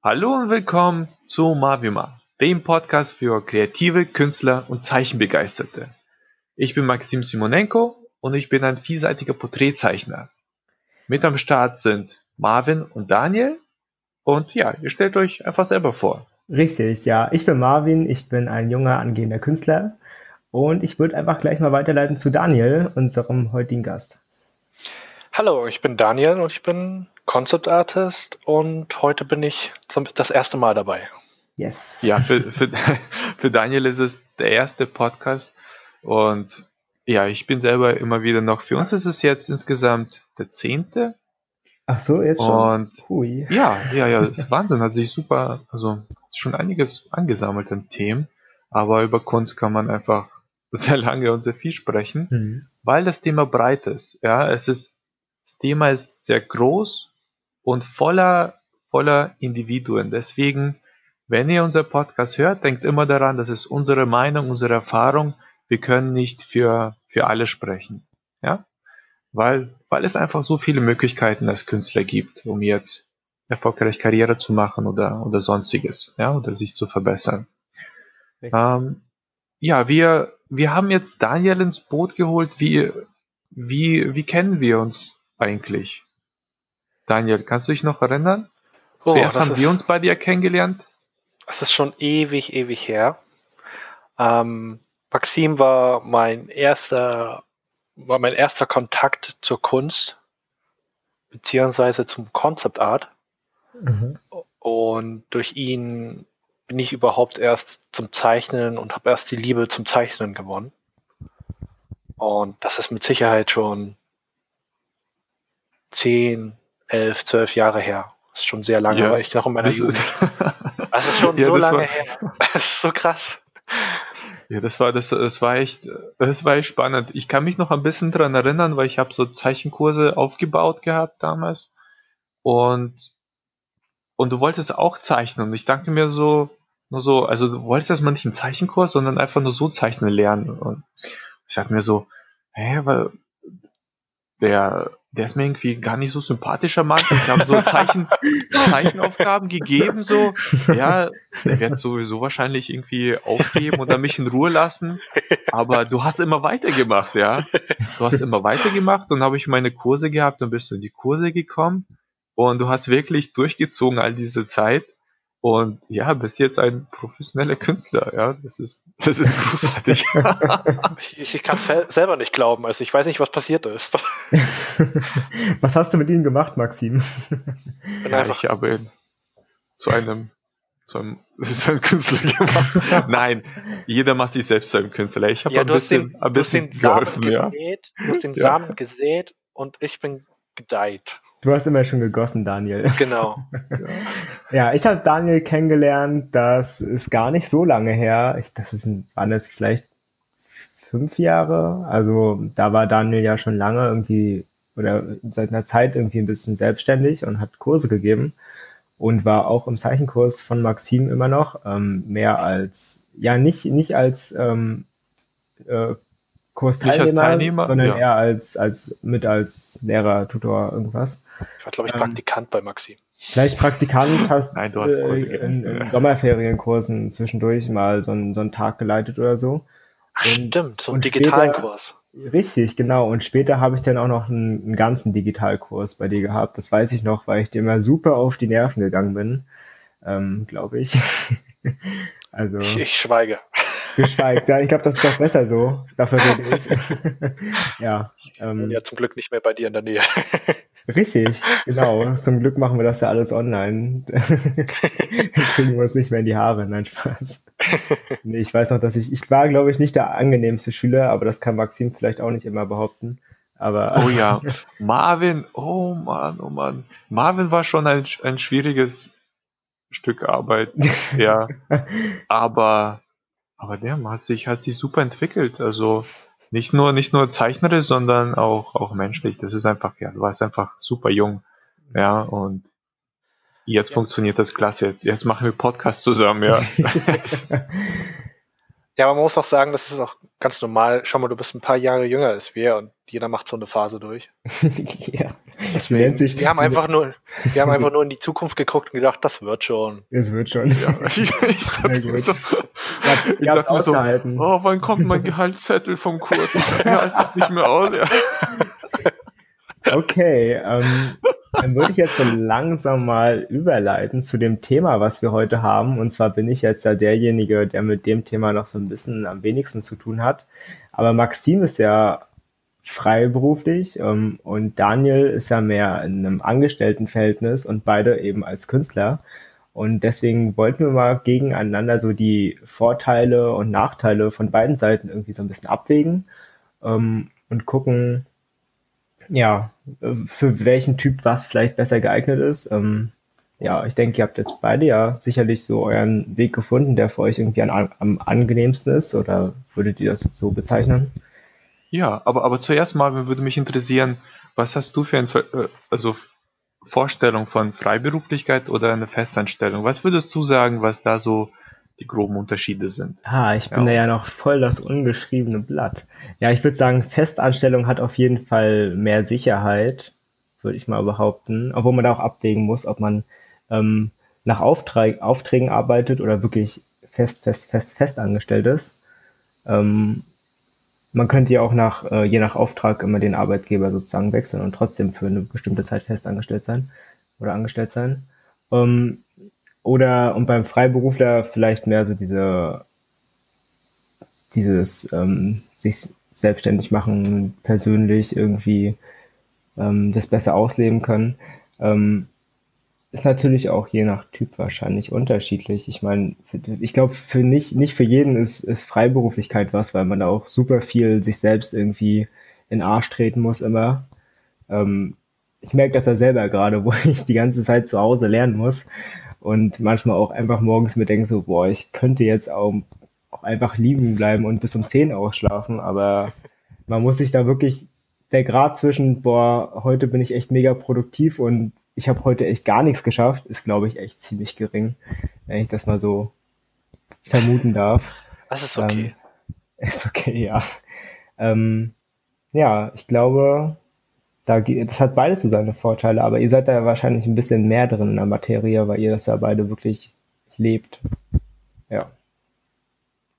Hallo und willkommen zu Mavima, dem Podcast für kreative Künstler und Zeichenbegeisterte. Ich bin Maxim Simonenko und ich bin ein vielseitiger Porträtzeichner. Mit am Start sind Marvin und Daniel. Und ja, ihr stellt euch einfach selber vor. Richtig, ja. Ich bin Marvin, ich bin ein junger angehender Künstler und ich würde einfach gleich mal weiterleiten zu Daniel, unserem heutigen Gast. Hallo, ich bin Daniel und ich bin Concept Artist und heute bin ich das erste Mal dabei. Yes. Ja, für, für, für Daniel ist es der erste Podcast und ja, ich bin selber immer wieder noch, für uns ist es jetzt insgesamt der zehnte. Ach so, jetzt schon. Und Hui. ja, ja, ja, das ist Wahnsinn, hat sich super, also schon einiges angesammelt an Themen, aber über Kunst kann man einfach sehr lange und sehr viel sprechen, mhm. weil das Thema breit ist. Ja, es ist, das Thema ist sehr groß und voller, voller Individuen. Deswegen, wenn ihr unser Podcast hört, denkt immer daran, das ist unsere Meinung, unsere Erfahrung. Wir können nicht für für alle sprechen. Ja? Weil, weil es einfach so viele Möglichkeiten als Künstler gibt, um jetzt erfolgreich Karriere zu machen oder, oder sonstiges, ja, oder sich zu verbessern. Ähm, ja, wir, wir haben jetzt Daniel ins Boot geholt. Wie, wie, wie kennen wir uns eigentlich? Daniel, kannst du dich noch erinnern? Oh, Zuerst haben ist, wir uns bei dir kennengelernt. Das ist schon ewig, ewig her. Ähm, Maxim war mein erster, war mein erster Kontakt zur Kunst, beziehungsweise zum Concept Art. Mhm. Und durch ihn bin ich überhaupt erst zum Zeichnen und habe erst die Liebe zum Zeichnen gewonnen. Und das ist mit Sicherheit schon zehn, elf, zwölf Jahre her. Das ist schon sehr lange, ja. war ich noch in meiner Jugend. Das ist schon ja, so lange war... her. Das ist so krass. Ja, das war das, das war echt, das war echt spannend. Ich kann mich noch ein bisschen dran erinnern, weil ich habe so Zeichenkurse aufgebaut gehabt damals und und du wolltest auch zeichnen und ich dachte mir so, nur so, also du wolltest erstmal nicht einen Zeichenkurs, sondern einfach nur so zeichnen lernen und ich dachte mir so, hä, weil der der ist mir irgendwie gar nicht so sympathischer Mann. Ich habe so Zeichen, Zeichenaufgaben gegeben, so, ja, der wird sowieso wahrscheinlich irgendwie aufgeben oder mich in Ruhe lassen. Aber du hast immer weitergemacht, ja. Du hast immer weitergemacht und habe ich meine Kurse gehabt und bist du in die Kurse gekommen und du hast wirklich durchgezogen all diese Zeit. Und ja, bis jetzt ein professioneller Künstler, ja, das ist, das ist großartig. ich, ich kann es selber nicht glauben, also ich weiß nicht, was passiert ist. was hast du mit ihm gemacht, Maxim? Bin ja, ich habe ihn zu einem, zu einem, zu einem Künstler gemacht. Nein, jeder macht sich selbst zu einem Künstler. Ich habe ja, ein bisschen, den, ein bisschen geholfen, ja. Gesät, du hast den ja. Samen gesät und ich bin gedeiht. Du hast immer schon gegossen, Daniel. Genau. ja, ich habe Daniel kennengelernt, das ist gar nicht so lange her. Ich, das ist, waren es vielleicht fünf Jahre. Also da war Daniel ja schon lange irgendwie oder seit einer Zeit irgendwie ein bisschen selbstständig und hat Kurse gegeben und war auch im Zeichenkurs von Maxim immer noch ähm, mehr als ja nicht nicht als ähm, äh, Kursteilnehmer, als Teilnehmer, sondern ja. eher als, als mit als Lehrer, Tutor, irgendwas. Ich war, glaube ich, ähm, Praktikant ähm, bei Maxim. Vielleicht Praktikant hast, Nein, du hast Kurse äh, in, in Sommerferienkursen zwischendurch mal so, einen, so einen Tag geleitet oder so. Ach, stimmt, so einen digitalen später, Kurs. Richtig, genau. Und später habe ich dann auch noch einen, einen ganzen Digitalkurs bei dir gehabt. Das weiß ich noch, weil ich dir immer super auf die Nerven gegangen bin, ähm, glaube ich. also. Ich, ich schweige geschweigt. Ja, ich glaube, das ist doch besser so. Dafür rede ich. ja. Ähm, ja, zum Glück nicht mehr bei dir in der Nähe. Richtig, genau. Zum Glück machen wir das ja alles online. Kriegen wir uns nicht mehr in die Haare. Nein, Spaß. Nee, ich weiß noch, dass ich, ich war, glaube ich, nicht der angenehmste Schüler, aber das kann Maxim vielleicht auch nicht immer behaupten. Aber oh ja, Marvin, oh Mann, oh Mann. Marvin war schon ein, ein schwieriges Stück Arbeit, ja. Aber aber der hast dich, hast dich super entwickelt. Also nicht nur, nicht nur zeichnerisch, sondern auch, auch menschlich. Das ist einfach, ja, du warst einfach super jung. Ja, und jetzt ja. funktioniert das klasse. Jetzt, jetzt machen wir Podcast zusammen, ja. Ja, man muss auch sagen, das ist auch ganz normal. Schau mal, du bist ein paar Jahre jünger als wir und jeder macht so eine Phase durch. ja. Deswegen, sich, wir haben einfach nur, wir haben einfach nur in die Zukunft geguckt und gedacht, das wird schon. Es wird schon. Ja, ich, ich dachte so, ich dachte mir so, oh, wann kommt mein Gehaltszettel vom Kurs? Ich halte es nicht mehr aus, ja. Okay, ähm, dann würde ich jetzt so langsam mal überleiten zu dem Thema, was wir heute haben. Und zwar bin ich jetzt ja derjenige, der mit dem Thema noch so ein bisschen am wenigsten zu tun hat. Aber Maxim ist ja freiberuflich ähm, und Daniel ist ja mehr in einem Angestelltenverhältnis und beide eben als Künstler. Und deswegen wollten wir mal gegeneinander so die Vorteile und Nachteile von beiden Seiten irgendwie so ein bisschen abwägen ähm, und gucken, ja, für welchen Typ was vielleicht besser geeignet ist. Ähm, ja, ich denke, ihr habt jetzt beide ja sicherlich so euren Weg gefunden, der für euch irgendwie an, am angenehmsten ist, oder würdet ihr das so bezeichnen? Ja, aber, aber zuerst mal würde mich interessieren, was hast du für eine äh, also Vorstellung von Freiberuflichkeit oder eine Festanstellung? Was würdest du sagen, was da so die groben Unterschiede sind. Ah, ich bin ja. da ja noch voll das ungeschriebene Blatt. Ja, ich würde sagen, Festanstellung hat auf jeden Fall mehr Sicherheit, würde ich mal behaupten. Obwohl man da auch abwägen muss, ob man ähm, nach Auftrag, Aufträgen arbeitet oder wirklich fest, fest, fest, fest angestellt ist. Ähm, man könnte ja auch nach, äh, je nach Auftrag immer den Arbeitgeber sozusagen wechseln und trotzdem für eine bestimmte Zeit fest angestellt sein oder angestellt sein. Ähm, oder und beim Freiberufler vielleicht mehr so diese dieses ähm, sich selbstständig machen, persönlich irgendwie ähm, das besser ausleben können. Ähm, ist natürlich auch je nach Typ wahrscheinlich unterschiedlich. Ich meine, ich glaube, für nicht, nicht für jeden ist, ist Freiberuflichkeit was, weil man da auch super viel sich selbst irgendwie in den Arsch treten muss immer. Ähm, ich merke das ja selber gerade, wo ich die ganze Zeit zu Hause lernen muss und manchmal auch einfach morgens mir denke so, boah, ich könnte jetzt auch, auch einfach liegen bleiben und bis um 10 ausschlafen, aber man muss sich da wirklich, der Grad zwischen, boah, heute bin ich echt mega produktiv und ich habe heute echt gar nichts geschafft, ist, glaube ich, echt ziemlich gering, wenn ich das mal so vermuten darf. Das ist okay. Ähm, ist okay, ja. Ähm, ja, ich glaube, da, das hat beides so seine Vorteile, aber ihr seid da wahrscheinlich ein bisschen mehr drin in der Materie, weil ihr das ja beide wirklich lebt. Ja.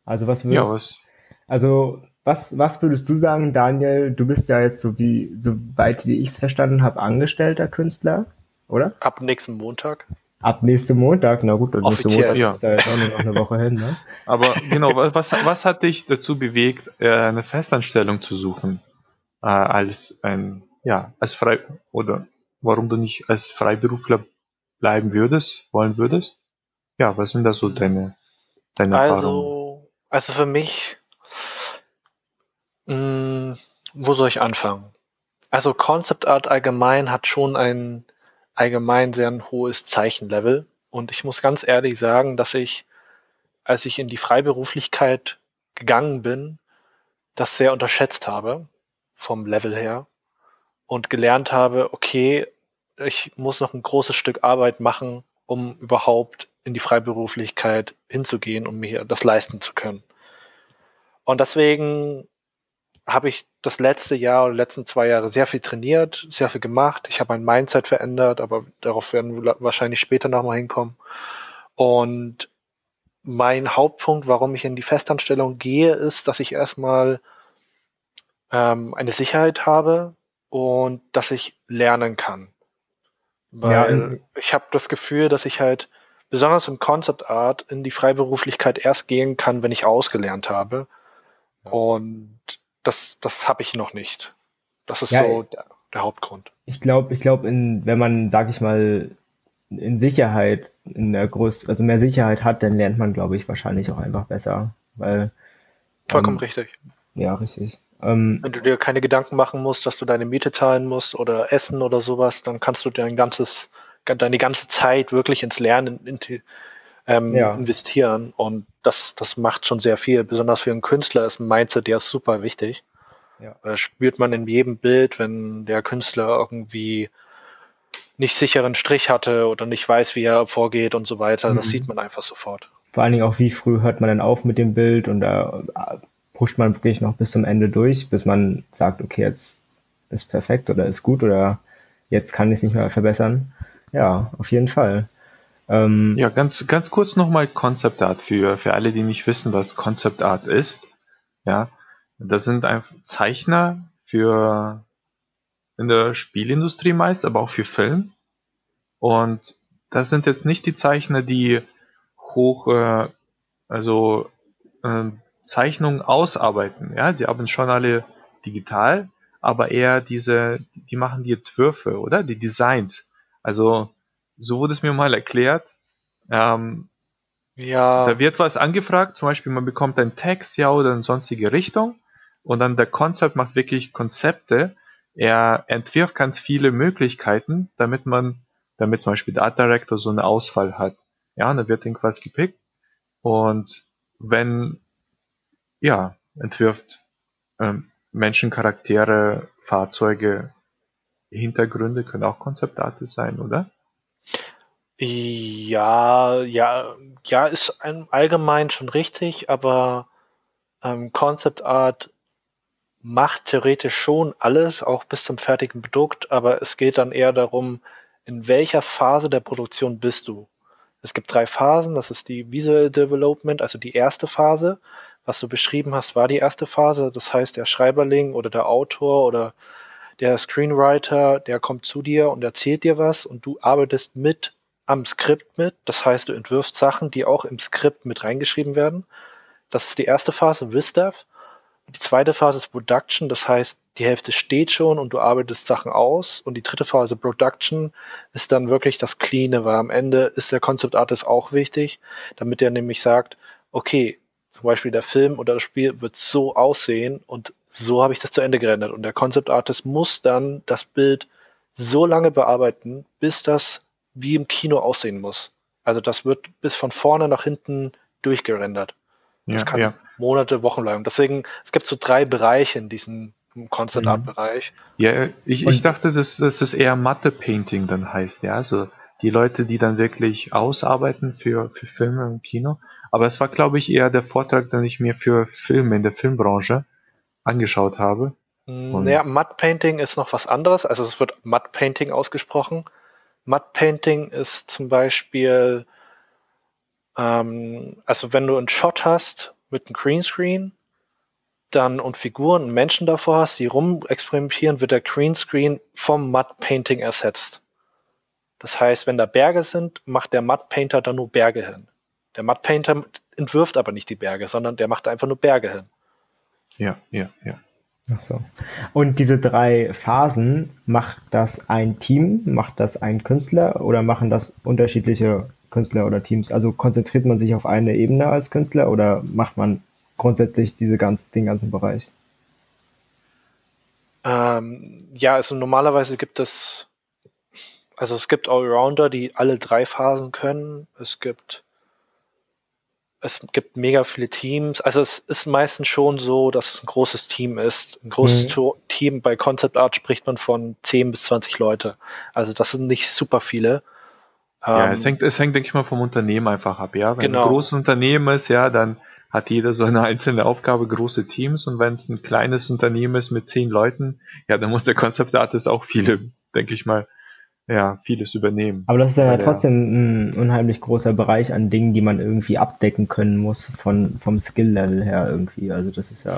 Also was würdest, ja, was? also was, was würdest du sagen, Daniel? Du bist ja jetzt so wie, so weit wie ich es verstanden habe, angestellter Künstler, oder? Ab nächsten Montag. Ab nächsten Montag, na gut, nächste Montag ja. ist da jetzt auch noch eine Woche hin, ne? Aber genau, was, was hat dich dazu bewegt, äh, eine Festanstellung zu suchen, äh, als ein ja, als frei oder warum du nicht als Freiberufler bleiben würdest, wollen würdest? Ja, was sind da so deine, deine also, Erfahrungen? Also für mich, mh, hm, wo soll ich anfangen? Also Concept Art allgemein hat schon ein allgemein sehr ein hohes Zeichenlevel und ich muss ganz ehrlich sagen, dass ich, als ich in die Freiberuflichkeit gegangen bin, das sehr unterschätzt habe vom Level her und gelernt habe, okay, ich muss noch ein großes Stück Arbeit machen, um überhaupt in die Freiberuflichkeit hinzugehen, um mir das leisten zu können. Und deswegen habe ich das letzte Jahr oder letzten zwei Jahre sehr viel trainiert, sehr viel gemacht. Ich habe mein Mindset verändert, aber darauf werden wir wahrscheinlich später nochmal hinkommen. Und mein Hauptpunkt, warum ich in die Festanstellung gehe, ist, dass ich erstmal ähm, eine Sicherheit habe, und dass ich lernen kann. Weil ja, ich habe das Gefühl, dass ich halt besonders im Concept Art in die Freiberuflichkeit erst gehen kann, wenn ich ausgelernt habe. Und das, das habe ich noch nicht. Das ist ja, so der, der, Hauptgrund. Ich glaube, ich glaube, wenn man, sag ich mal, in Sicherheit, in der Größe, also mehr Sicherheit hat, dann lernt man, glaube ich, wahrscheinlich auch einfach besser. Weil. Vollkommen ähm, richtig. Ja, richtig. Ähm, Wenn du dir keine Gedanken machen musst, dass du deine Miete zahlen musst oder essen oder sowas, dann kannst du dein ganzes, deine ganze Zeit wirklich ins Lernen in, ähm, ja. investieren. Und das, das macht schon sehr viel. Besonders für einen Künstler ist ein Mindset, der ist super wichtig. Ja. Äh, spürt man in jedem Bild, wenn der Künstler irgendwie nicht sicheren Strich hatte oder nicht weiß, wie er vorgeht und so weiter. Mhm. Das sieht man einfach sofort. vor allen Dingen auch, wie früh hört man dann auf mit dem Bild und da äh, pusht man wirklich noch bis zum Ende durch, bis man sagt, okay, jetzt ist perfekt oder ist gut oder jetzt kann ich es nicht mehr verbessern. Ja, auf jeden Fall. Ähm, ja, ganz, ganz kurz nochmal Concept Art für, für alle, die nicht wissen, was Concept Art ist. Ja, das sind einfach Zeichner für in der Spielindustrie meist, aber auch für Film. Und das sind jetzt nicht die Zeichner, die hoch, äh, also äh, Zeichnungen ausarbeiten. Ja, die haben schon alle digital, aber eher diese, die machen die Entwürfe, oder? Die Designs. Also, so wurde es mir mal erklärt. Ähm, ja. Da wird was angefragt, zum Beispiel man bekommt einen Text, ja, oder eine sonstige Richtung. Und dann der Konzept macht wirklich Konzepte. Er entwirft ganz viele Möglichkeiten, damit man, damit zum Beispiel der Art Director so eine Auswahl hat. Ja, und dann wird irgendwas gepickt. Und wenn, ja, entwirft ähm, Menschen, Charaktere, Fahrzeuge, Hintergründe können auch Konzeptarte sein, oder? Ja, ja, ja, ist allgemein schon richtig, aber ähm, Concept Art macht theoretisch schon alles, auch bis zum fertigen Produkt, aber es geht dann eher darum, in welcher Phase der Produktion bist du. Es gibt drei Phasen, das ist die Visual Development, also die erste Phase. Was du beschrieben hast, war die erste Phase. Das heißt, der Schreiberling oder der Autor oder der Screenwriter, der kommt zu dir und erzählt dir was und du arbeitest mit am Skript mit. Das heißt, du entwirfst Sachen, die auch im Skript mit reingeschrieben werden. Das ist die erste Phase, Vistav. Die zweite Phase ist Production, das heißt, die Hälfte steht schon und du arbeitest Sachen aus. Und die dritte Phase Production ist dann wirklich das Cleane, weil am Ende ist der Concept Artist auch wichtig, damit er nämlich sagt, okay, zum Beispiel der Film oder das Spiel wird so aussehen und so habe ich das zu Ende gerendert. Und der Concept Artist muss dann das Bild so lange bearbeiten, bis das wie im Kino aussehen muss. Also das wird bis von vorne nach hinten durchgerendert. Das ja, kann ja. Monate, Wochen bleiben. Deswegen, es gibt so drei Bereiche in diesem Concept Art Bereich. Ja, ich, ich dachte, dass, dass es eher Matte Painting dann heißt, ja, also die Leute, die dann wirklich ausarbeiten für, für Filme im Kino. Aber es war, glaube ich, eher der Vortrag, den ich mir für Filme in der Filmbranche angeschaut habe. Und naja, Matte Painting ist noch was anderes. Also es wird Matte Painting ausgesprochen. Matte Painting ist zum Beispiel ähm, also wenn du einen Shot hast mit einem Greenscreen, dann und Figuren und Menschen davor hast, die rumexperimentieren, wird der Greenscreen vom Mud Painting ersetzt. Das heißt, wenn da Berge sind, macht der Mud Painter da nur Berge hin. Der Mud Painter entwirft aber nicht die Berge, sondern der macht einfach nur Berge hin. Ja, ja, ja. Ach so. Und diese drei Phasen, macht das ein Team, macht das ein Künstler oder machen das unterschiedliche Künstler oder Teams? Also konzentriert man sich auf eine Ebene als Künstler oder macht man grundsätzlich diese ganz, den ganzen Bereich? Ähm, ja, also normalerweise gibt es, also es gibt Allrounder, die alle drei Phasen können. Es gibt es gibt mega viele Teams. Also es ist meistens schon so, dass es ein großes Team ist. Ein großes mhm. Team bei Concept Art spricht man von 10 bis 20 Leute. Also das sind nicht super viele. Ja, ähm, es hängt, es hängt, denke ich mal, vom Unternehmen einfach ab, ja. Wenn genau. ein großes Unternehmen ist, ja, dann hat jeder so eine einzelne Aufgabe, große Teams. Und wenn es ein kleines Unternehmen ist mit zehn Leuten, ja, dann muss der Concept Artist auch viele, denke ich mal, ja, vieles übernehmen. Aber das ist ja trotzdem ein unheimlich großer Bereich an Dingen, die man irgendwie abdecken können muss von, vom Skill-Level her irgendwie. Also das ist ja.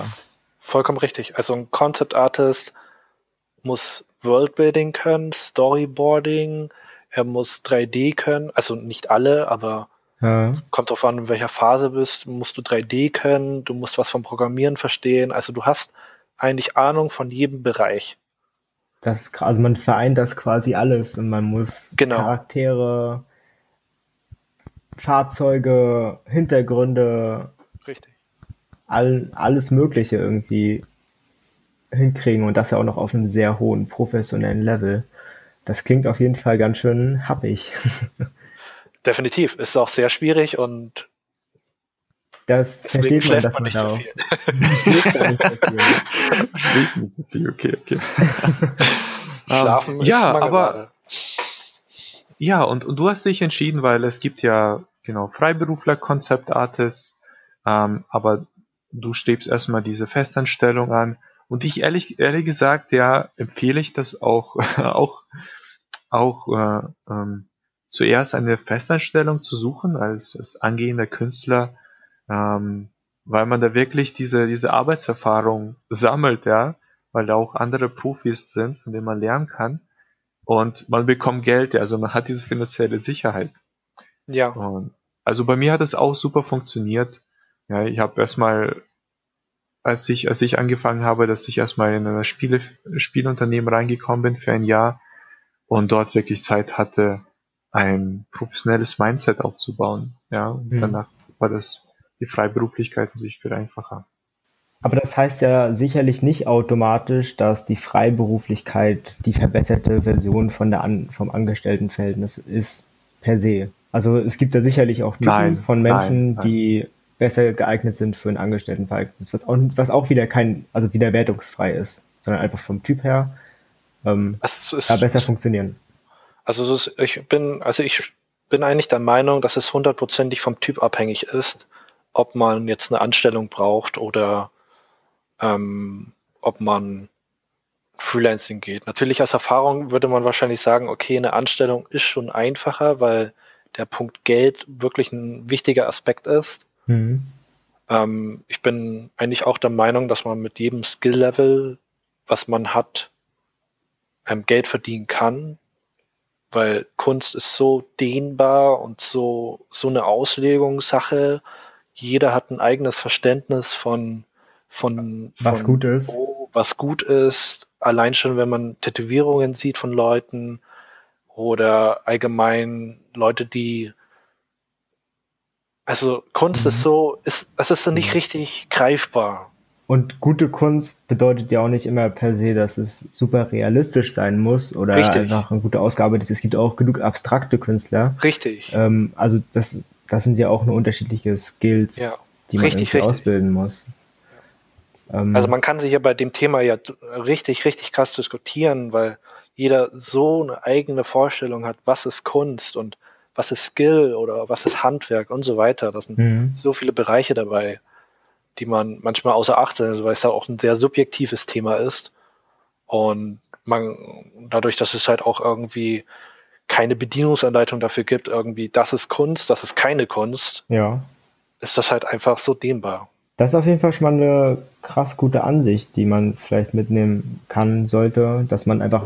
Vollkommen richtig. Also ein Concept Artist muss Worldbuilding können, Storyboarding, er muss 3D können, also nicht alle, aber ja. kommt drauf an, in welcher Phase bist, musst du 3D können, du musst was vom Programmieren verstehen, also du hast eigentlich Ahnung von jedem Bereich. Das, also man vereint das quasi alles und man muss genau. Charaktere, Fahrzeuge, Hintergründe, Richtig. All, alles Mögliche irgendwie hinkriegen und das ja auch noch auf einem sehr hohen professionellen Level. Das klingt auf jeden Fall ganz schön happig. Definitiv. Ist auch sehr schwierig und das versteht man, man, nicht nicht so viel. schläft nicht so viel, okay, okay. Schlafen um, ist ja, aber ja, und, und du hast dich entschieden, weil es gibt ja genau, Freiberufler, Concept Artist, ähm, aber du strebst erstmal diese Festanstellung an. Und ich ehrlich, ehrlich gesagt, ja, empfehle ich das auch, auch, auch äh, ähm, zuerst eine Festanstellung zu suchen als, als angehender Künstler, ähm, weil man da wirklich diese, diese Arbeitserfahrung sammelt, ja, weil da auch andere Profis sind, von denen man lernen kann. Und man bekommt Geld, ja, also man hat diese finanzielle Sicherheit. Ja. Und also bei mir hat es auch super funktioniert. Ja, ich habe erstmal, als ich, als ich angefangen habe, dass ich erstmal in ein Spiele, Spielunternehmen reingekommen bin für ein Jahr und dort wirklich Zeit hatte, ein professionelles Mindset aufzubauen. Ja, und mhm. danach war das die Freiberuflichkeit natürlich viel einfacher. Aber das heißt ja sicherlich nicht automatisch, dass die Freiberuflichkeit die verbesserte Version von der An vom Angestelltenverhältnis ist per se. Also es gibt da sicherlich auch Typen nein, von Menschen, nein, die besser geeignet sind für ein Angestelltenverhältnis, was auch, was auch wieder kein, also wieder wertungsfrei ist, sondern einfach vom Typ her ähm, ist, da besser funktionieren. Also ist, ich bin, also ich bin eigentlich der Meinung, dass es hundertprozentig vom Typ abhängig ist, ob man jetzt eine Anstellung braucht oder ähm, ob man Freelancing geht. Natürlich als Erfahrung würde man wahrscheinlich sagen, okay, eine Anstellung ist schon einfacher, weil der Punkt Geld wirklich ein wichtiger Aspekt ist. Mhm. Ähm, ich bin eigentlich auch der Meinung, dass man mit jedem Skill-Level, was man hat, ähm, Geld verdienen kann, weil Kunst ist so dehnbar und so, so eine Auslegungssache. Jeder hat ein eigenes Verständnis von, von, was von gut ist. was gut ist. Allein schon, wenn man Tätowierungen sieht von Leuten, oder allgemein Leute, die also Kunst mhm. ist so, ist, es ist so nicht richtig greifbar. Und gute Kunst bedeutet ja auch nicht immer per se, dass es super realistisch sein muss oder Richtig. einfach eine gute Ausgabe ist. Es gibt auch genug abstrakte Künstler. Richtig. Ähm, also das, das sind ja auch nur unterschiedliche Skills, ja. die man richtig, richtig. ausbilden muss. Ähm, also man kann sich ja bei dem Thema ja richtig, richtig krass diskutieren, weil jeder so eine eigene Vorstellung hat, was ist Kunst und was ist Skill oder was ist Handwerk und so weiter. Das sind mhm. so viele Bereiche dabei, die man manchmal außer Acht lässt, weil es ja auch ein sehr subjektives Thema ist. Und man, dadurch, dass es halt auch irgendwie keine Bedienungsanleitung dafür gibt, irgendwie, das ist Kunst, das ist keine Kunst, ja. ist das halt einfach so dehnbar. Das ist auf jeden Fall schon mal eine krass gute Ansicht, die man vielleicht mitnehmen kann, sollte, dass man einfach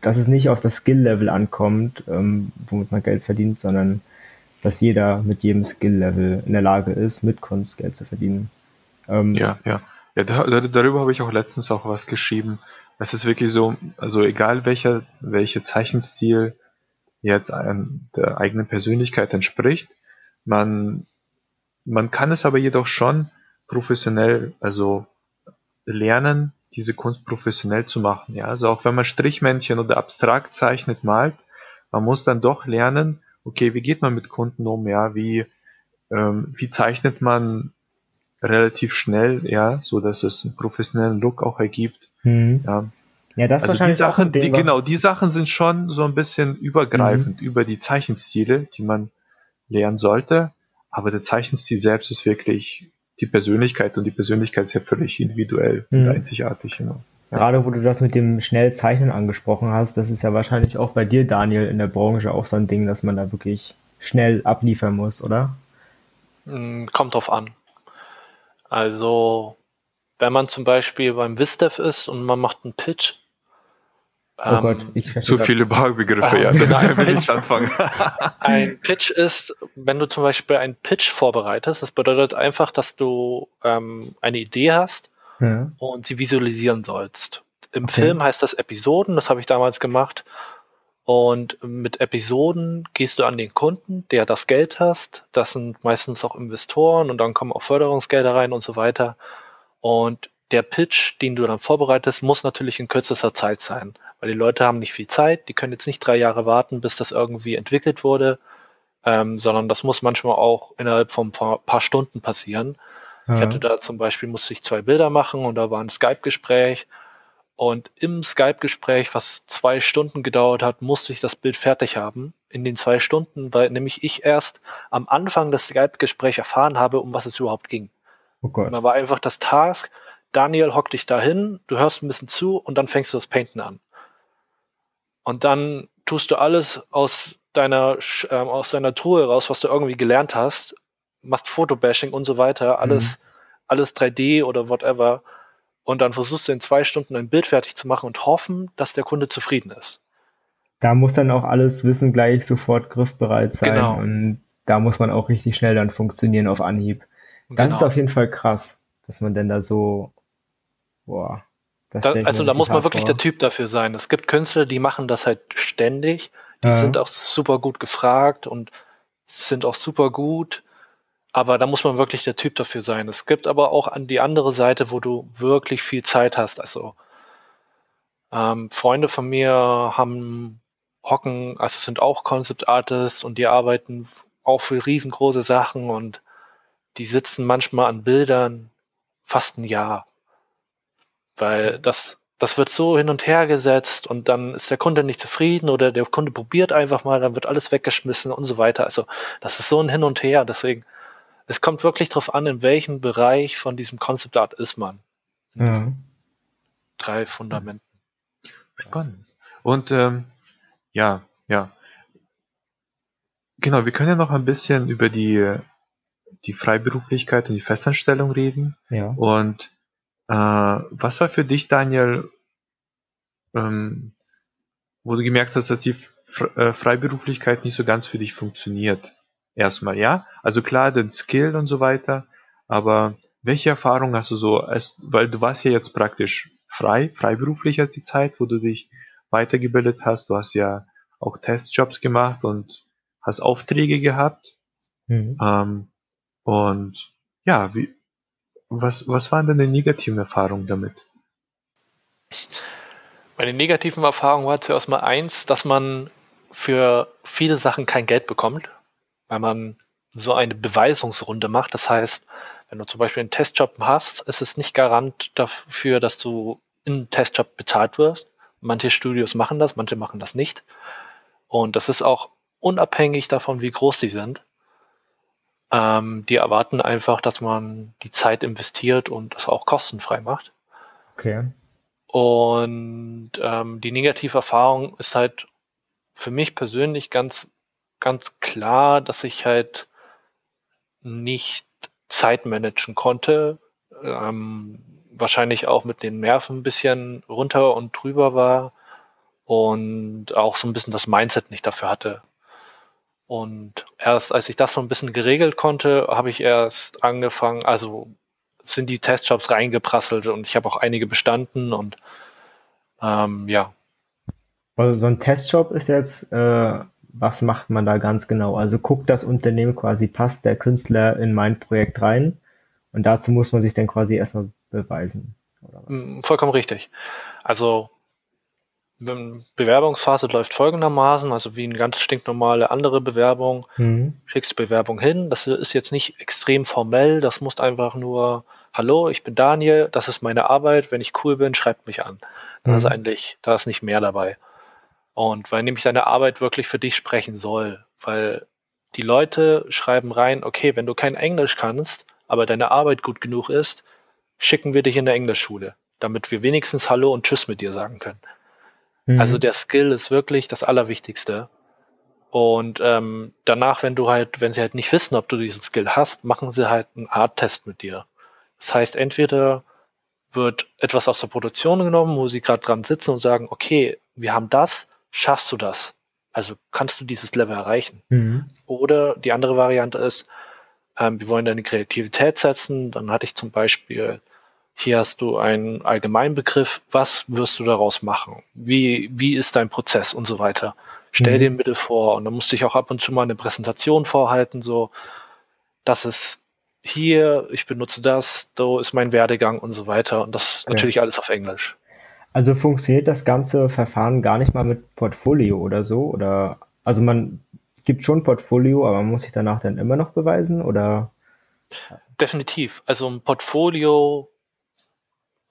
dass es nicht auf das Skill-Level ankommt, ähm, womit man Geld verdient, sondern dass jeder mit jedem Skill-Level in der Lage ist, mit Kunst Geld zu verdienen. Ähm, ja, ja. ja da, darüber habe ich auch letztens auch was geschrieben. Es ist wirklich so, also egal welcher, welcher Zeichenstil jetzt der eigenen Persönlichkeit entspricht, man, man kann es aber jedoch schon professionell, also lernen, diese Kunst professionell zu machen. Ja, also auch wenn man Strichmännchen oder abstrakt zeichnet, malt, man muss dann doch lernen, okay, wie geht man mit Kunden um? Ja, wie, ähm, wie zeichnet man relativ schnell, ja, so dass es einen professionellen Look auch ergibt. Mhm. Ja. Ja, das also die Sachen, Ding, die, genau, die Sachen sind schon so ein bisschen übergreifend mhm. über die Zeichenstile, die man lernen sollte. Aber der Zeichenstil selbst ist wirklich die Persönlichkeit und die Persönlichkeit ist ja völlig individuell mhm. und einzigartig. Genau. Ja. Gerade wo du das mit dem Schnellzeichnen angesprochen hast, das ist ja wahrscheinlich auch bei dir, Daniel, in der Branche auch so ein Ding, dass man da wirklich schnell abliefern muss, oder? Hm, kommt drauf an. Also, wenn man zum Beispiel beim Vistev ist und man macht einen Pitch, Oh ähm, Gott, ich verstehe. Zu viele Baubegriffe, ja. Daher will ich anfangen. ein Pitch ist, wenn du zum Beispiel einen Pitch vorbereitest, das bedeutet einfach, dass du ähm, eine Idee hast ja. und sie visualisieren sollst. Im okay. Film heißt das Episoden, das habe ich damals gemacht. Und mit Episoden gehst du an den Kunden, der das Geld hast. Das sind meistens auch Investoren und dann kommen auch Förderungsgelder rein und so weiter. Und der Pitch, den du dann vorbereitest, muss natürlich in kürzester Zeit sein, weil die Leute haben nicht viel Zeit, die können jetzt nicht drei Jahre warten, bis das irgendwie entwickelt wurde, ähm, sondern das muss manchmal auch innerhalb von ein paar, paar Stunden passieren. Ja. Ich hatte da zum Beispiel, musste ich zwei Bilder machen und da war ein Skype-Gespräch und im Skype-Gespräch, was zwei Stunden gedauert hat, musste ich das Bild fertig haben. in den zwei Stunden, weil nämlich ich erst am Anfang des Skype-Gesprächs erfahren habe, um was es überhaupt ging. Oh Gott. Da war einfach das Task, Daniel hock dich dahin, du hörst ein bisschen zu und dann fängst du das Painten an. Und dann tust du alles aus deiner, äh, aus deiner Truhe raus, was du irgendwie gelernt hast, machst Fotobashing und so weiter, alles, mhm. alles 3D oder whatever. Und dann versuchst du in zwei Stunden ein Bild fertig zu machen und hoffen, dass der Kunde zufrieden ist. Da muss dann auch alles Wissen gleich sofort griffbereit sein. Genau. Und da muss man auch richtig schnell dann funktionieren auf Anhieb. Das genau. ist auf jeden Fall krass, dass man denn da so, boah. Da, also da muss man wirklich vor. der Typ dafür sein. Es gibt Künstler, die machen das halt ständig. Die ja. sind auch super gut gefragt und sind auch super gut. Aber da muss man wirklich der Typ dafür sein. Es gibt aber auch an die andere Seite, wo du wirklich viel Zeit hast. Also ähm, Freunde von mir haben hocken, also sind auch Concept Artists und die arbeiten auch für riesengroße Sachen und die sitzen manchmal an Bildern fast ein Jahr. Weil das, das wird so hin und her gesetzt und dann ist der Kunde nicht zufrieden oder der Kunde probiert einfach mal, dann wird alles weggeschmissen und so weiter. Also das ist so ein Hin und Her. Deswegen, es kommt wirklich darauf an, in welchem Bereich von diesem Concept Art ist man. Ja. Drei Fundamenten. Spannend. Und ähm, ja, ja. Genau, wir können ja noch ein bisschen über die, die Freiberuflichkeit und die Festanstellung reden. Ja. Und äh, was war für dich, Daniel, ähm, wo du gemerkt hast, dass die äh, Freiberuflichkeit nicht so ganz für dich funktioniert? Erstmal, ja? Also klar, den Skill und so weiter, aber welche Erfahrung hast du so, als, weil du warst ja jetzt praktisch frei, freiberuflich als die Zeit, wo du dich weitergebildet hast. Du hast ja auch Testjobs gemacht und hast Aufträge gehabt. Mhm. Ähm, und ja, wie, was, was waren deine negativen Erfahrungen damit? Meine negativen Erfahrungen war zuerst mal eins, dass man für viele Sachen kein Geld bekommt, weil man so eine Beweisungsrunde macht. Das heißt, wenn du zum Beispiel einen Testjob hast, ist es nicht Garant dafür, dass du in Testjob bezahlt wirst. Manche Studios machen das, manche machen das nicht. Und das ist auch unabhängig davon, wie groß die sind. Ähm, die erwarten einfach, dass man die Zeit investiert und das auch kostenfrei macht. Okay. Und ähm, die negative Erfahrung ist halt für mich persönlich ganz, ganz klar, dass ich halt nicht Zeit managen konnte. Ähm, wahrscheinlich auch mit den Nerven ein bisschen runter und drüber war und auch so ein bisschen das Mindset nicht dafür hatte. Und erst als ich das so ein bisschen geregelt konnte, habe ich erst angefangen, also sind die Testjobs reingeprasselt und ich habe auch einige bestanden und ähm, ja. Also so ein Testjob ist jetzt, äh, was macht man da ganz genau? Also guckt das Unternehmen quasi, passt der Künstler in mein Projekt rein? Und dazu muss man sich dann quasi erstmal beweisen. Mm, vollkommen richtig. Also Bewerbungsphase läuft folgendermaßen, also wie eine ganz stinknormale andere Bewerbung. Mhm. Schickst Bewerbung hin. Das ist jetzt nicht extrem formell. Das muss einfach nur, hallo, ich bin Daniel, das ist meine Arbeit. Wenn ich cool bin, schreibt mich an. Das mhm. ist eigentlich, da ist nicht mehr dabei. Und weil nämlich deine Arbeit wirklich für dich sprechen soll, weil die Leute schreiben rein, okay, wenn du kein Englisch kannst, aber deine Arbeit gut genug ist, schicken wir dich in der Englischschule, damit wir wenigstens Hallo und Tschüss mit dir sagen können. Mhm. Also der Skill ist wirklich das Allerwichtigste. Und ähm, danach, wenn du halt, wenn sie halt nicht wissen, ob du diesen Skill hast, machen sie halt einen Art-Test mit dir. Das heißt, entweder wird etwas aus der Produktion genommen, wo sie gerade dran sitzen und sagen, okay, wir haben das, schaffst du das? Also kannst du dieses Level erreichen? Mhm. Oder die andere Variante ist, ähm, wir wollen deine Kreativität setzen. Dann hatte ich zum Beispiel, hier hast du einen Allgemeinbegriff, was wirst du daraus machen? Wie, wie ist dein Prozess und so weiter? Stell mhm. dir bitte vor. Und dann musste ich auch ab und zu mal eine Präsentation vorhalten, so, das ist hier, ich benutze das, so ist mein Werdegang und so weiter. Und das okay. natürlich alles auf Englisch. Also funktioniert das ganze Verfahren gar nicht mal mit Portfolio oder so? Oder also man gibt schon Portfolio, aber man muss sich danach dann immer noch beweisen oder? Definitiv. Also ein Portfolio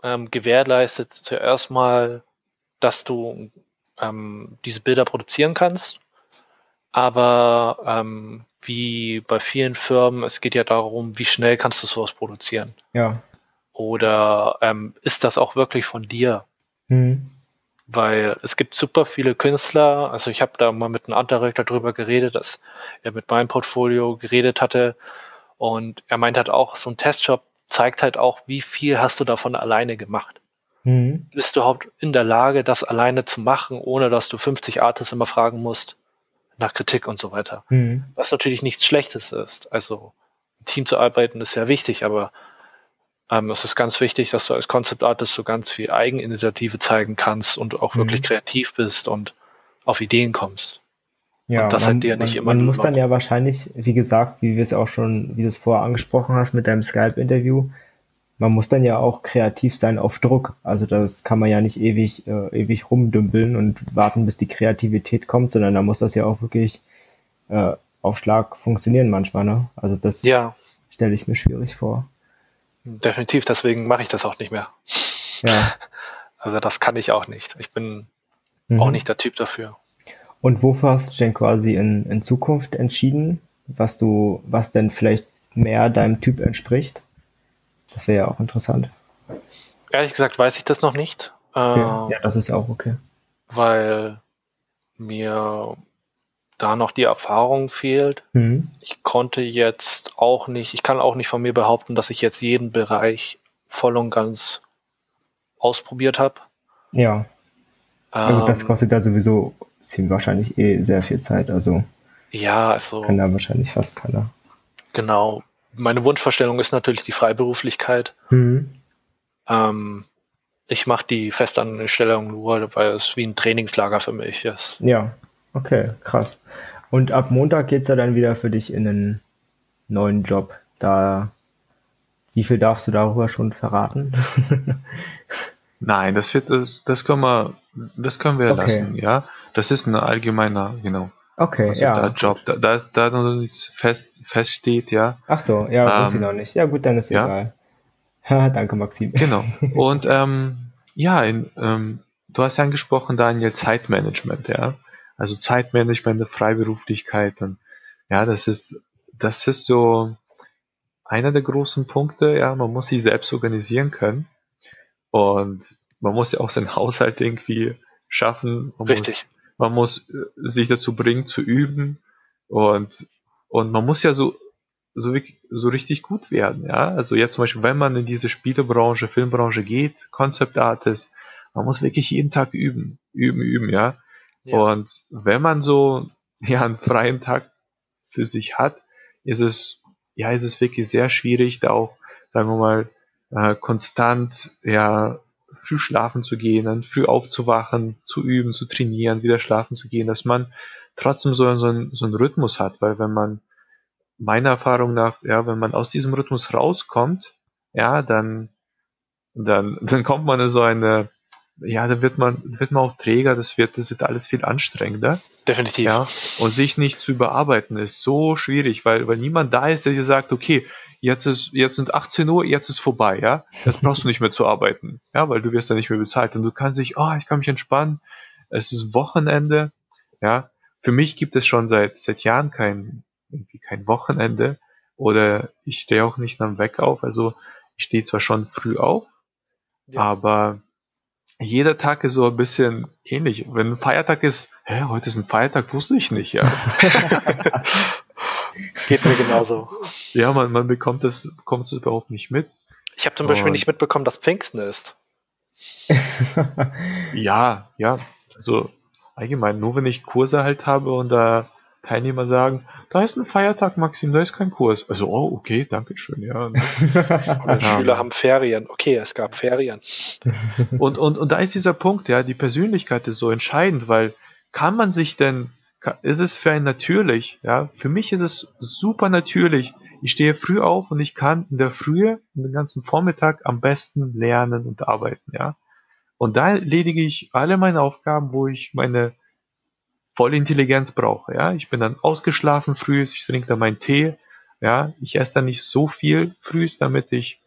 ähm, gewährleistet zuerst mal, dass du ähm, diese Bilder produzieren kannst. Aber ähm, wie bei vielen Firmen, es geht ja darum, wie schnell kannst du sowas produzieren. Ja. Oder ähm, ist das auch wirklich von dir? Mhm. Weil es gibt super viele Künstler, also ich habe da mal mit einem anderen darüber geredet, dass er mit meinem Portfolio geredet hatte und er meint halt auch, so ein Testjob zeigt halt auch, wie viel hast du davon alleine gemacht. Mhm. Bist du überhaupt in der Lage, das alleine zu machen, ohne dass du 50 Artists immer fragen musst nach Kritik und so weiter. Mhm. Was natürlich nichts Schlechtes ist. Also im Team zu arbeiten ist sehr wichtig, aber ähm, es ist ganz wichtig, dass du als Concept Artist so ganz viel Eigeninitiative zeigen kannst und auch mhm. wirklich kreativ bist und auf Ideen kommst. Ja, und das man, hat dir nicht man, immer. Man muss dann ja wahrscheinlich, wie gesagt, wie wir es auch schon, wie du es vorher angesprochen hast mit deinem Skype-Interview, man muss dann ja auch kreativ sein auf Druck. Also das kann man ja nicht ewig, äh, ewig rumdümpeln und warten, bis die Kreativität kommt, sondern da muss das ja auch wirklich äh, auf Schlag funktionieren manchmal. Ne? Also das ja. stelle ich mir schwierig vor. Definitiv, deswegen mache ich das auch nicht mehr. Ja. Also das kann ich auch nicht. Ich bin mhm. auch nicht der Typ dafür. Und wofür hast du denn quasi in, in Zukunft entschieden, was du, was denn vielleicht mehr deinem Typ entspricht? Das wäre ja auch interessant. Ehrlich gesagt weiß ich das noch nicht. Okay. Äh, ja, das ist ja auch okay. Weil mir da noch die Erfahrung fehlt. Mhm. Ich konnte jetzt auch nicht, ich kann auch nicht von mir behaupten, dass ich jetzt jeden Bereich voll und ganz ausprobiert habe. Ja. Ähm, das kostet ja sowieso ziemlich wahrscheinlich eh sehr viel Zeit, also. Ja, also. Kann da wahrscheinlich fast keiner. Genau meine Wunschvorstellung ist natürlich die Freiberuflichkeit. Mhm. Ähm, ich mache die Festanstellung nur, weil es wie ein Trainingslager für mich ist. Ja, okay, krass. Und ab Montag geht es ja dann wieder für dich in einen neuen Job. Da, wie viel darfst du darüber schon verraten? Nein, das wird, das, das können wir, das können wir okay. lassen, ja. Das ist ein allgemeiner, genau. Okay, also ja. Da Job, da, da, da noch nichts fest, feststeht, ja. Ach so, ja, ähm, weiß ich noch nicht. Ja, gut, dann ist ja. egal. Danke, Maxim. Genau. Und ähm, ja, in, ähm, du hast ja angesprochen, Daniel, Zeitmanagement, ja. Also Zeitmanagement, Freiberuflichkeit und ja, das ist, das ist so einer der großen Punkte, ja, man muss sich selbst organisieren können. Und man muss ja auch seinen Haushalt irgendwie schaffen. Man Richtig. Muss, man muss äh, sich dazu bringen zu üben und, und man muss ja so, so, so richtig gut werden, ja. Also jetzt zum Beispiel, wenn man in diese Spielebranche, Filmbranche geht, Concept Artist, man muss wirklich jeden Tag üben, üben, üben, ja. ja. Und wenn man so, ja, einen freien Tag für sich hat, ist es, ja, ist es wirklich sehr schwierig, da auch, sagen wir mal, äh, konstant, ja, früh schlafen zu gehen, dann früh aufzuwachen, zu üben, zu trainieren, wieder schlafen zu gehen, dass man trotzdem so, so, einen, so einen Rhythmus hat, weil wenn man meiner Erfahrung nach, ja, wenn man aus diesem Rhythmus rauskommt, ja, dann, dann, dann kommt man in so eine, ja, dann wird man, wird man auch träger, das wird, das wird alles viel anstrengender. Definitiv. Ja, und sich nicht zu überarbeiten ist so schwierig, weil, weil niemand da ist, der dir sagt, okay, jetzt ist, jetzt sind 18 Uhr, jetzt ist vorbei, ja. Jetzt brauchst du nicht mehr zu arbeiten, ja, weil du wirst dann nicht mehr bezahlt und du kannst dich, oh, ich kann mich entspannen. Es ist Wochenende, ja. Für mich gibt es schon seit, seit Jahren kein, irgendwie kein Wochenende oder ich stehe auch nicht am Weg auf. Also ich stehe zwar schon früh auf, ja. aber jeder Tag ist so ein bisschen ähnlich. Wenn ein Feiertag ist, hä, heute ist ein Feiertag, wusste ich nicht, ja. Geht mir genauso. Ja, man, man bekommt das, bekommt es überhaupt nicht mit. Ich habe zum Beispiel Und nicht mitbekommen, dass Pfingsten ist. ja, ja. Also allgemein, nur wenn ich Kurse halt habe und da Teilnehmer sagen, da ist ein Feiertag, Maxim, da ist kein Kurs. Also, oh, okay, danke schön, ja. Und Schüler haben Ferien. Okay, es gab Ferien. Und, und, und da ist dieser Punkt, ja, die Persönlichkeit ist so entscheidend, weil kann man sich denn ist es für einen natürlich, ja. Für mich ist es super natürlich. Ich stehe früh auf und ich kann in der Frühe, den ganzen Vormittag am besten lernen und arbeiten, ja. Und da erledige ich alle meine Aufgaben, wo ich meine volle Intelligenz brauche, ja. Ich bin dann ausgeschlafen früh, ich trinke dann meinen Tee, ja. Ich esse dann nicht so viel früh, damit ich,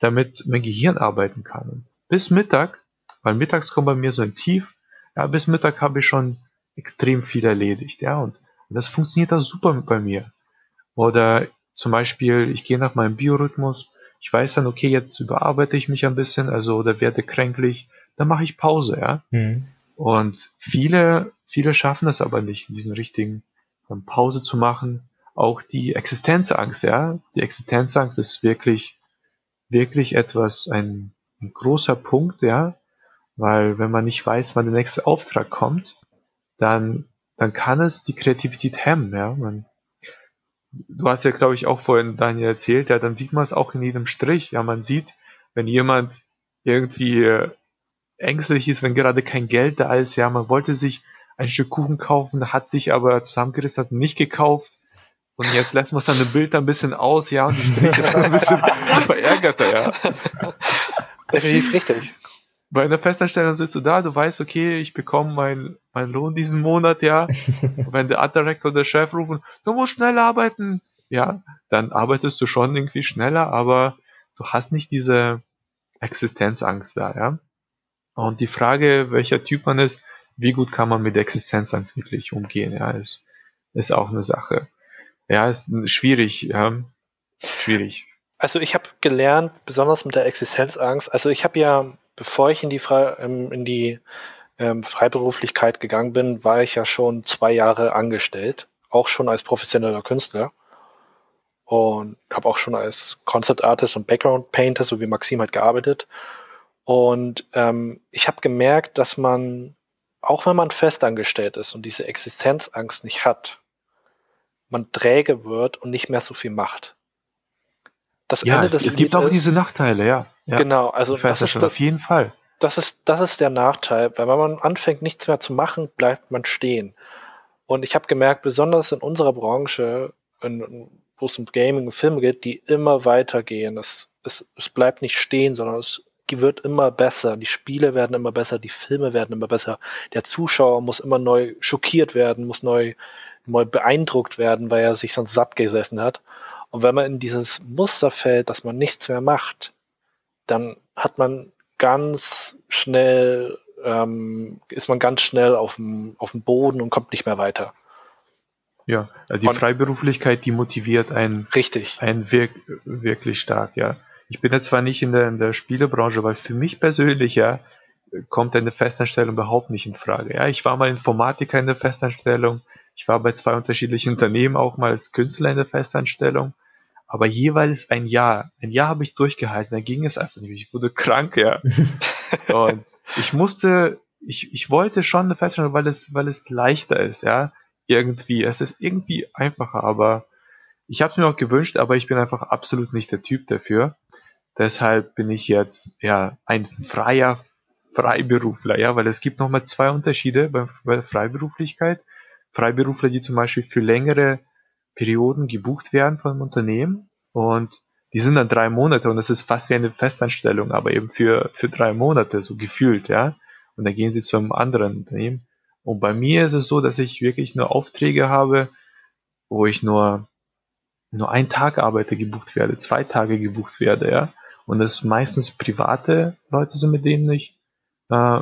damit mein Gehirn arbeiten kann. Und bis Mittag, weil mittags kommt bei mir so ein Tief, ja, bis Mittag habe ich schon extrem viel erledigt, ja, und Und das funktioniert auch super bei mir. Oder zum Beispiel, ich gehe nach meinem Biorhythmus, ich weiß dann, okay, jetzt überarbeite ich mich ein bisschen, also oder werde kränklich, dann mache ich Pause, ja. Mhm. Und viele, viele schaffen das aber nicht, diesen richtigen um Pause zu machen. Auch die Existenzangst, ja. Die Existenzangst ist wirklich, wirklich etwas, ein, ein großer Punkt, ja. Weil wenn man nicht weiß, wann der nächste Auftrag kommt, dann, dann kann es die Kreativität hemmen, ja. Man, du hast ja, glaube ich, auch vorhin Daniel erzählt, ja, dann sieht man es auch in jedem Strich. Ja, man sieht, wenn jemand irgendwie äh, ängstlich ist, wenn gerade kein Geld da ist, ja, man wollte sich ein Stück Kuchen kaufen, hat sich aber zusammengerissen, hat nicht gekauft. Und jetzt lässt man seine Bild ein bisschen aus, ja, und die Striche sind ein bisschen verärgerter, ja. Definitiv richtig. Bei einer Festanstellung sitzt du da, du weißt, okay, ich bekomme meinen mein Lohn diesen Monat, ja. Und wenn der Art Director oder der Chef rufen, du musst schnell arbeiten, ja, dann arbeitest du schon irgendwie schneller, aber du hast nicht diese Existenzangst da, ja. Und die Frage, welcher Typ man ist, wie gut kann man mit Existenzangst wirklich umgehen, ja, ist, ist auch eine Sache. Ja, ist schwierig, ja, schwierig. Also ich habe gelernt, besonders mit der Existenzangst, also ich habe ja, bevor ich in die, Fre ähm, in die ähm, Freiberuflichkeit gegangen bin, war ich ja schon zwei Jahre angestellt, auch schon als professioneller Künstler und habe auch schon als Concept Artist und Background Painter, so wie Maxim halt gearbeitet. Und ähm, ich habe gemerkt, dass man auch wenn man festangestellt ist und diese Existenzangst nicht hat, man träge wird und nicht mehr so viel macht. Das ja, Ende es, des es gibt auch ist, diese Nachteile, ja. Ja. Genau, also das ist das, auf jeden Fall. Das ist, das ist der Nachteil, weil wenn man anfängt, nichts mehr zu machen, bleibt man stehen. Und ich habe gemerkt, besonders in unserer Branche, in, wo es um Gaming und Filme geht, die immer weitergehen. Es, es, es bleibt nicht stehen, sondern es wird immer besser, die Spiele werden immer besser, die Filme werden immer besser, der Zuschauer muss immer neu schockiert werden, muss neu, neu beeindruckt werden, weil er sich sonst satt gesessen hat. Und wenn man in dieses Muster fällt, dass man nichts mehr macht, dann hat man ganz schnell, ähm, ist man ganz schnell auf dem, auf dem Boden und kommt nicht mehr weiter. Ja, die und, Freiberuflichkeit, die motiviert einen, richtig. einen wirk wirklich stark, ja. Ich bin jetzt zwar nicht in der, in der Spielebranche, weil für mich persönlich ja kommt eine Festanstellung überhaupt nicht in Frage. Ja, ich war mal Informatiker in der Festanstellung. Ich war bei zwei unterschiedlichen Unternehmen auch mal als Künstler in der Festanstellung. Aber jeweils ein Jahr. Ein Jahr habe ich durchgehalten. Da ging es einfach nicht. Ich wurde krank, ja. Und ich musste, ich, ich wollte schon eine Festanstellung, weil es, weil es leichter ist, ja. Irgendwie. Es ist irgendwie einfacher, aber ich habe es mir auch gewünscht, aber ich bin einfach absolut nicht der Typ dafür. Deshalb bin ich jetzt ja ein freier Freiberufler, ja, weil es gibt nochmal zwei Unterschiede bei, bei der Freiberuflichkeit. Freiberufler, die zum Beispiel für längere Perioden gebucht werden von einem Unternehmen und die sind dann drei Monate und das ist fast wie eine Festanstellung, aber eben für, für drei Monate, so gefühlt, ja. Und dann gehen sie zu einem anderen Unternehmen. Und bei mir ist es so, dass ich wirklich nur Aufträge habe, wo ich nur, nur einen Tag arbeite, gebucht werde, zwei Tage gebucht werde, ja und es meistens private Leute sind, mit denen ich äh,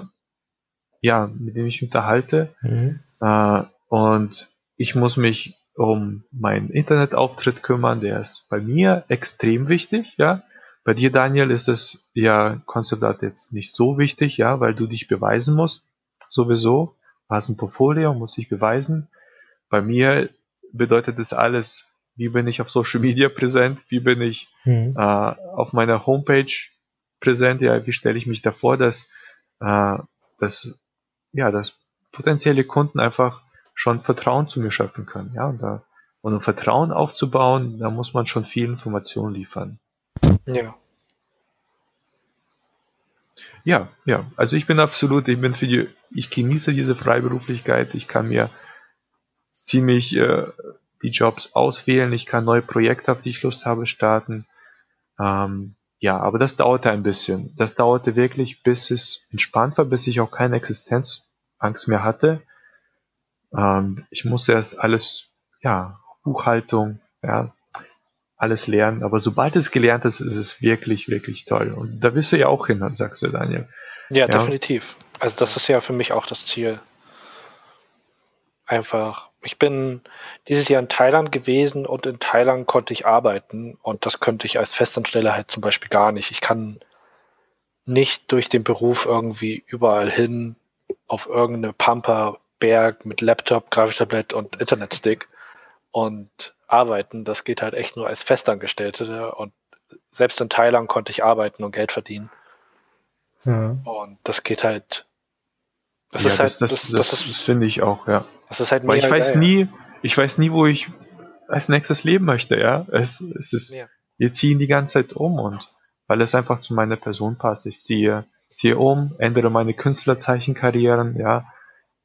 ja, mit denen ich unterhalte. Mhm. Äh, und ich muss mich um meinen Internetauftritt kümmern, der ist bei mir extrem wichtig, ja. Bei dir, Daniel, ist es ja Concept jetzt nicht so wichtig, ja, weil du dich beweisen musst, sowieso. Du hast ein Portfolio, musst dich beweisen. Bei mir bedeutet das alles wie bin ich auf Social Media präsent, wie bin ich mhm. äh, auf meiner Homepage präsent, ja, wie stelle ich mich davor, dass, äh, dass, ja, dass potenzielle Kunden einfach schon Vertrauen zu mir schöpfen können, ja, und da, und um Vertrauen aufzubauen, da muss man schon viel Information liefern. Ja. Ja, ja, also ich bin absolut, ich bin für die, ich genieße diese Freiberuflichkeit, ich kann mir ziemlich äh, die Jobs auswählen, ich kann neue Projekte, auf die ich Lust habe, starten. Ähm, ja, aber das dauerte ein bisschen. Das dauerte wirklich, bis es entspannt war, bis ich auch keine Existenzangst mehr hatte. Ähm, ich musste erst alles, ja, Buchhaltung, ja, alles lernen. Aber sobald es gelernt ist, ist es wirklich, wirklich toll. Und da wirst du ja auch hin, sagst du, Daniel. Ja, ja, definitiv. Also das ist ja für mich auch das Ziel. Einfach Ich bin dieses Jahr in Thailand gewesen und in Thailand konnte ich arbeiten und das könnte ich als Festansteller halt zum Beispiel gar nicht. Ich kann nicht durch den Beruf irgendwie überall hin auf irgendeine Pampa Berg mit Laptop, Grafiktablett und Internetstick und arbeiten. Das geht halt echt nur als Festangestellte und selbst in Thailand konnte ich arbeiten und Geld verdienen. Ja. Und das geht halt. Das ja, ist halt. Das, das, das, das, das finde ich auch, ja. Das ist halt Weil ich weiß geil, nie, ich weiß nie, wo ich als nächstes leben möchte, ja. Es, es ist, ja. wir ziehen die ganze Zeit um und weil es einfach zu meiner Person passt. Ich ziehe, ziehe um, ändere meine Künstlerzeichenkarrieren, ja.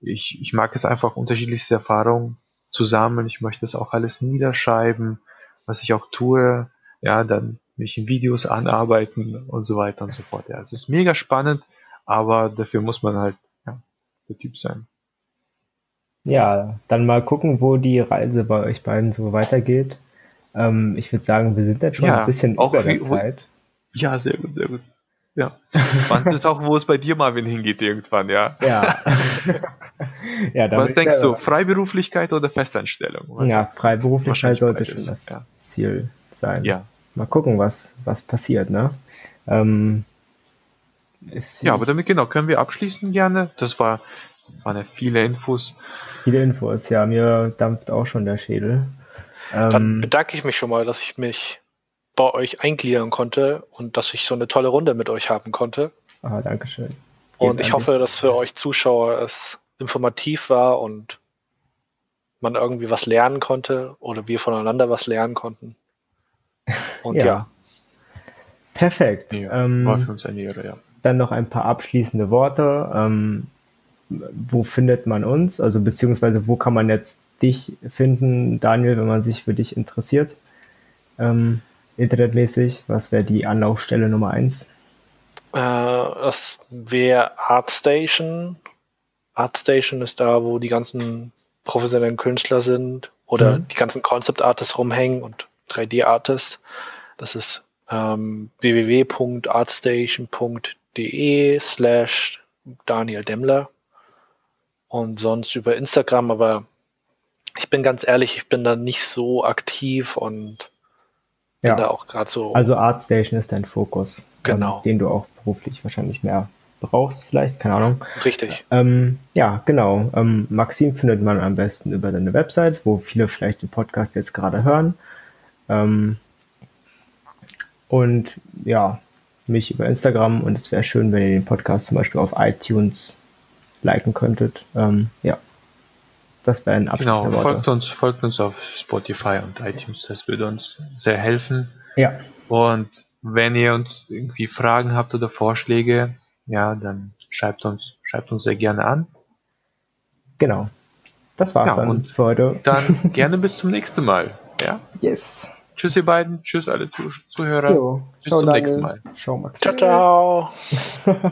Ich, ich mag es einfach, unterschiedlichste Erfahrungen zu sammeln. Ich möchte es auch alles niederschreiben, was ich auch tue. Ja, dann mich in Videos anarbeiten und so weiter und so fort. Ja, es ist mega spannend, aber dafür muss man halt ja, der Typ sein. Ja, dann mal gucken, wo die Reise bei euch beiden so weitergeht. Ähm, ich würde sagen, wir sind jetzt schon ja, ein bisschen über der Zeit. Ja, sehr gut, sehr gut. Ja. Spannend ist auch, wo es bei dir, Marvin, hingeht irgendwann, ja. Ja. ja Was denkst du, Freiberuflichkeit oder Festanstellung? Was ja, Freiberuflichkeit sollte schon das ja. Ziel sein. Ja. Mal gucken, was, was passiert, ne? Ähm, ja, aber damit genau, können wir abschließen gerne. Das war, waren ja viele Infos. Viele Infos, ja, mir dampft auch schon der Schädel. Dann ähm, bedanke ich mich schon mal, dass ich mich bei euch eingliedern konnte und dass ich so eine tolle Runde mit euch haben konnte. Ah, Dankeschön. Geht und ich hoffe, dass für euch Zuschauer es informativ war und man irgendwie was lernen konnte oder wir voneinander was lernen konnten. Und ja. ja. Perfekt. Ja, ähm, war für uns eine Ehre, ja. Dann noch ein paar abschließende Worte. Ähm, wo findet man uns? Also beziehungsweise wo kann man jetzt dich finden, Daniel, wenn man sich für dich interessiert? Ähm, internetmäßig? Was wäre die Anlaufstelle Nummer eins? Äh, das wäre ArtStation. ArtStation ist da, wo die ganzen professionellen Künstler sind oder mhm. die ganzen Concept Artists rumhängen und 3D Artists. Das ist ähm, www.artstation.de slash Daniel Demmler und sonst über Instagram, aber ich bin ganz ehrlich, ich bin da nicht so aktiv und ja. da auch gerade so. Also ArtStation ist dein Fokus. Genau. den du auch beruflich wahrscheinlich mehr brauchst, vielleicht, keine Ahnung. Richtig. Ähm, ja, genau. Ähm, Maxim findet man am besten über deine Website, wo viele vielleicht den Podcast jetzt gerade hören. Ähm, und ja, mich über Instagram und es wäre schön, wenn ihr den Podcast zum Beispiel auf iTunes liken könntet. Ähm, ja, das wäre ein Abschluss Genau, folgt uns, folgt uns auf Spotify und iTunes, das würde uns sehr helfen. Ja. Und wenn ihr uns irgendwie Fragen habt oder Vorschläge, ja, dann schreibt uns, schreibt uns sehr gerne an. Genau. Das war's ja, dann für heute. Dann gerne bis zum nächsten Mal. Ja? Yes. Tschüss, ihr beiden. Tschüss, alle Zuhörer. Jo. Bis ciao, zum Daniel. nächsten Mal. Ciao, Max. Ciao, ciao.